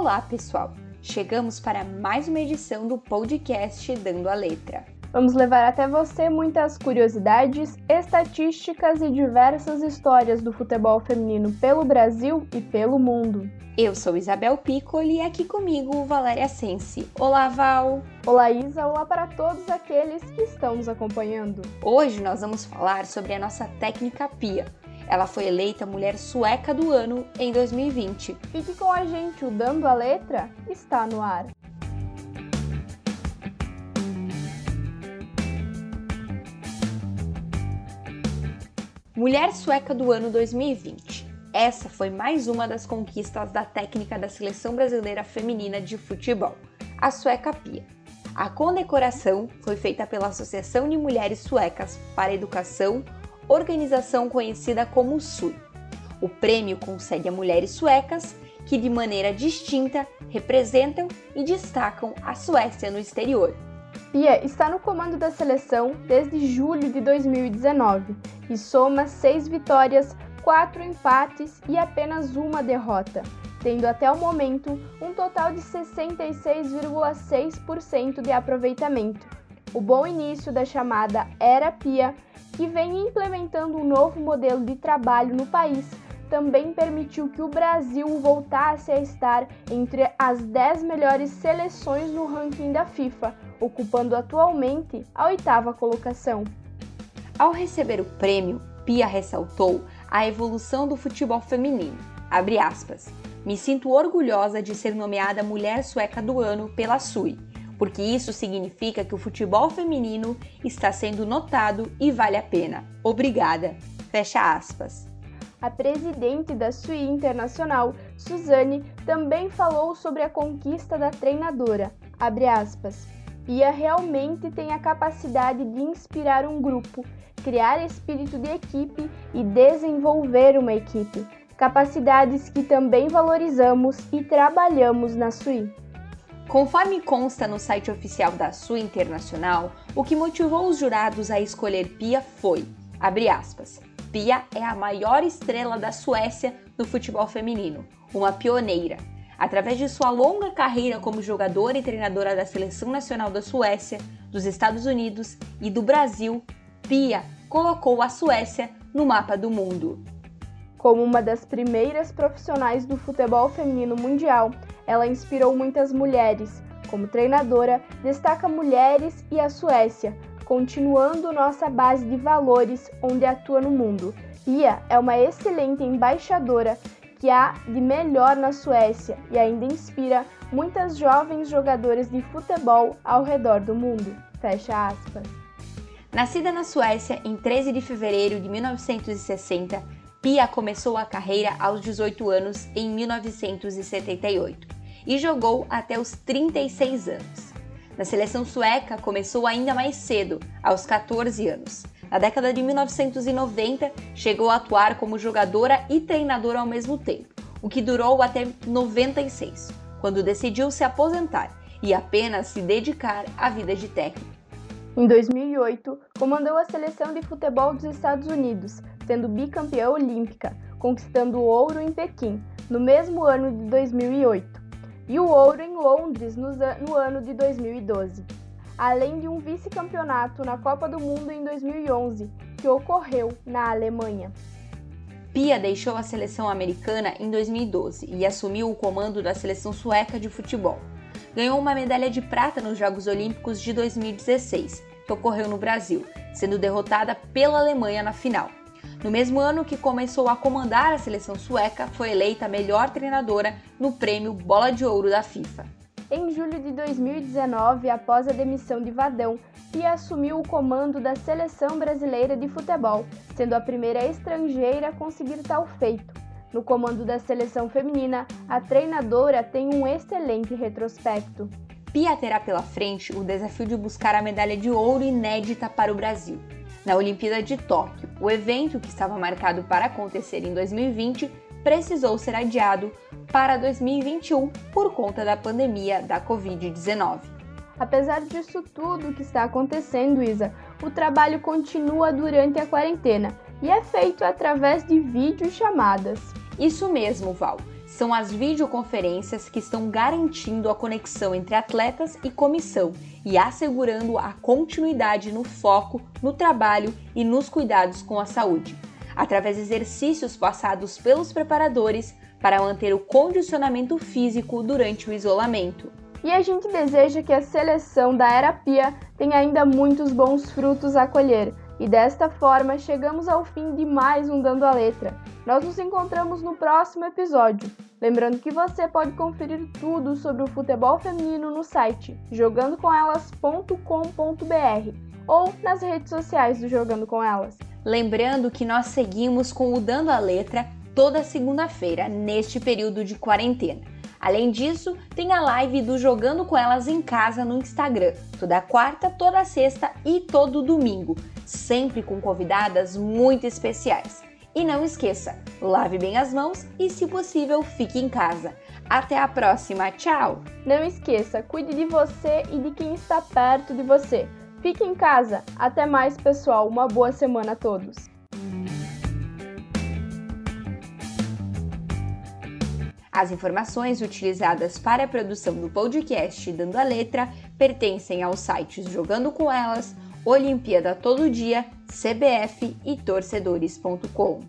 Olá, pessoal! Chegamos para mais uma edição do podcast Dando a Letra. Vamos levar até você muitas curiosidades, estatísticas e diversas histórias do futebol feminino pelo Brasil e pelo mundo. Eu sou Isabel Piccoli e aqui comigo Valéria Sense. Olá, Val! Olá, Isa! Olá para todos aqueles que estão nos acompanhando. Hoje nós vamos falar sobre a nossa técnica PIA. Ela foi eleita Mulher Sueca do Ano em 2020. Fique com a gente, o Dando a Letra está no ar. Mulher Sueca do Ano 2020. Essa foi mais uma das conquistas da técnica da Seleção Brasileira Feminina de Futebol, a Sueca Pia. A condecoração foi feita pela Associação de Mulheres Suecas para a Educação, organização conhecida como SUI. O prêmio concede a mulheres suecas que, de maneira distinta, representam e destacam a Suécia no exterior. Pia está no comando da seleção desde julho de 2019 e soma seis vitórias, quatro empates e apenas uma derrota, tendo até o momento um total de 66,6% de aproveitamento. O bom início da chamada Era Pia, que vem implementando um novo modelo de trabalho no país, também permitiu que o Brasil voltasse a estar entre as 10 melhores seleções no ranking da FIFA, ocupando atualmente a oitava colocação. Ao receber o prêmio, Pia ressaltou a evolução do futebol feminino. Abre aspas. Me sinto orgulhosa de ser nomeada Mulher Sueca do Ano pela SUI, porque isso significa que o futebol feminino está sendo notado e vale a pena. Obrigada. Fecha aspas. A presidente da SUI Internacional, Suzane, também falou sobre a conquista da treinadora. Abre aspas. Pia realmente tem a capacidade de inspirar um grupo criar espírito de equipe e desenvolver uma equipe, capacidades que também valorizamos e trabalhamos na SUI. Conforme consta no site oficial da SUI Internacional, o que motivou os jurados a escolher Pia foi, abre aspas, Pia é a maior estrela da Suécia no futebol feminino, uma pioneira. Através de sua longa carreira como jogadora e treinadora da Seleção Nacional da Suécia, dos Estados Unidos e do Brasil, Pia colocou a Suécia no mapa do mundo. Como uma das primeiras profissionais do futebol feminino mundial, ela inspirou muitas mulheres. Como treinadora, destaca mulheres e a Suécia, continuando nossa base de valores onde atua no mundo. Pia é uma excelente embaixadora que há de melhor na Suécia e ainda inspira muitas jovens jogadoras de futebol ao redor do mundo. Fecha aspas. Nascida na Suécia em 13 de fevereiro de 1960, Pia começou a carreira aos 18 anos em 1978 e jogou até os 36 anos. Na seleção sueca, começou ainda mais cedo, aos 14 anos. Na década de 1990, chegou a atuar como jogadora e treinadora ao mesmo tempo, o que durou até 96, quando decidiu se aposentar e apenas se dedicar à vida de técnico. Em 2008, comandou a seleção de futebol dos Estados Unidos, sendo bicampeã olímpica, conquistando o ouro em Pequim, no mesmo ano de 2008, e o ouro em Londres no ano de 2012, além de um vice-campeonato na Copa do Mundo em 2011, que ocorreu na Alemanha. Pia deixou a seleção americana em 2012 e assumiu o comando da seleção sueca de futebol ganhou uma medalha de prata nos Jogos Olímpicos de 2016, que ocorreu no Brasil, sendo derrotada pela Alemanha na final. No mesmo ano que começou a comandar a seleção sueca, foi eleita a melhor treinadora no prêmio Bola de Ouro da FIFA. Em julho de 2019, após a demissão de Vadão, Pia assumiu o comando da seleção brasileira de futebol, sendo a primeira estrangeira a conseguir tal feito. No comando da seleção feminina, a treinadora tem um excelente retrospecto. Pia terá pela frente o desafio de buscar a medalha de ouro inédita para o Brasil. Na Olimpíada de Tóquio, o evento que estava marcado para acontecer em 2020 precisou ser adiado para 2021 por conta da pandemia da Covid-19. Apesar disso tudo que está acontecendo, Isa, o trabalho continua durante a quarentena e é feito através de vídeos chamadas. Isso mesmo, Val. São as videoconferências que estão garantindo a conexão entre atletas e comissão e assegurando a continuidade no foco, no trabalho e nos cuidados com a saúde, através de exercícios passados pelos preparadores para manter o condicionamento físico durante o isolamento. E a gente deseja que a seleção da Era Pia tenha ainda muitos bons frutos a colher. E desta forma chegamos ao fim de mais um Dando a Letra. Nós nos encontramos no próximo episódio. Lembrando que você pode conferir tudo sobre o futebol feminino no site jogandocomelas.com.br ou nas redes sociais do Jogando com Elas. Lembrando que nós seguimos com o Dando a Letra toda segunda-feira neste período de quarentena. Além disso, tem a live do Jogando com Elas em Casa no Instagram, toda quarta, toda sexta e todo domingo, sempre com convidadas muito especiais. E não esqueça, lave bem as mãos e, se possível, fique em casa. Até a próxima, tchau! Não esqueça, cuide de você e de quem está perto de você. Fique em casa. Até mais, pessoal. Uma boa semana a todos. As informações utilizadas para a produção do podcast Dando a Letra pertencem aos sites Jogando com Elas, Olimpíada Todo Dia, CBF e torcedores.com.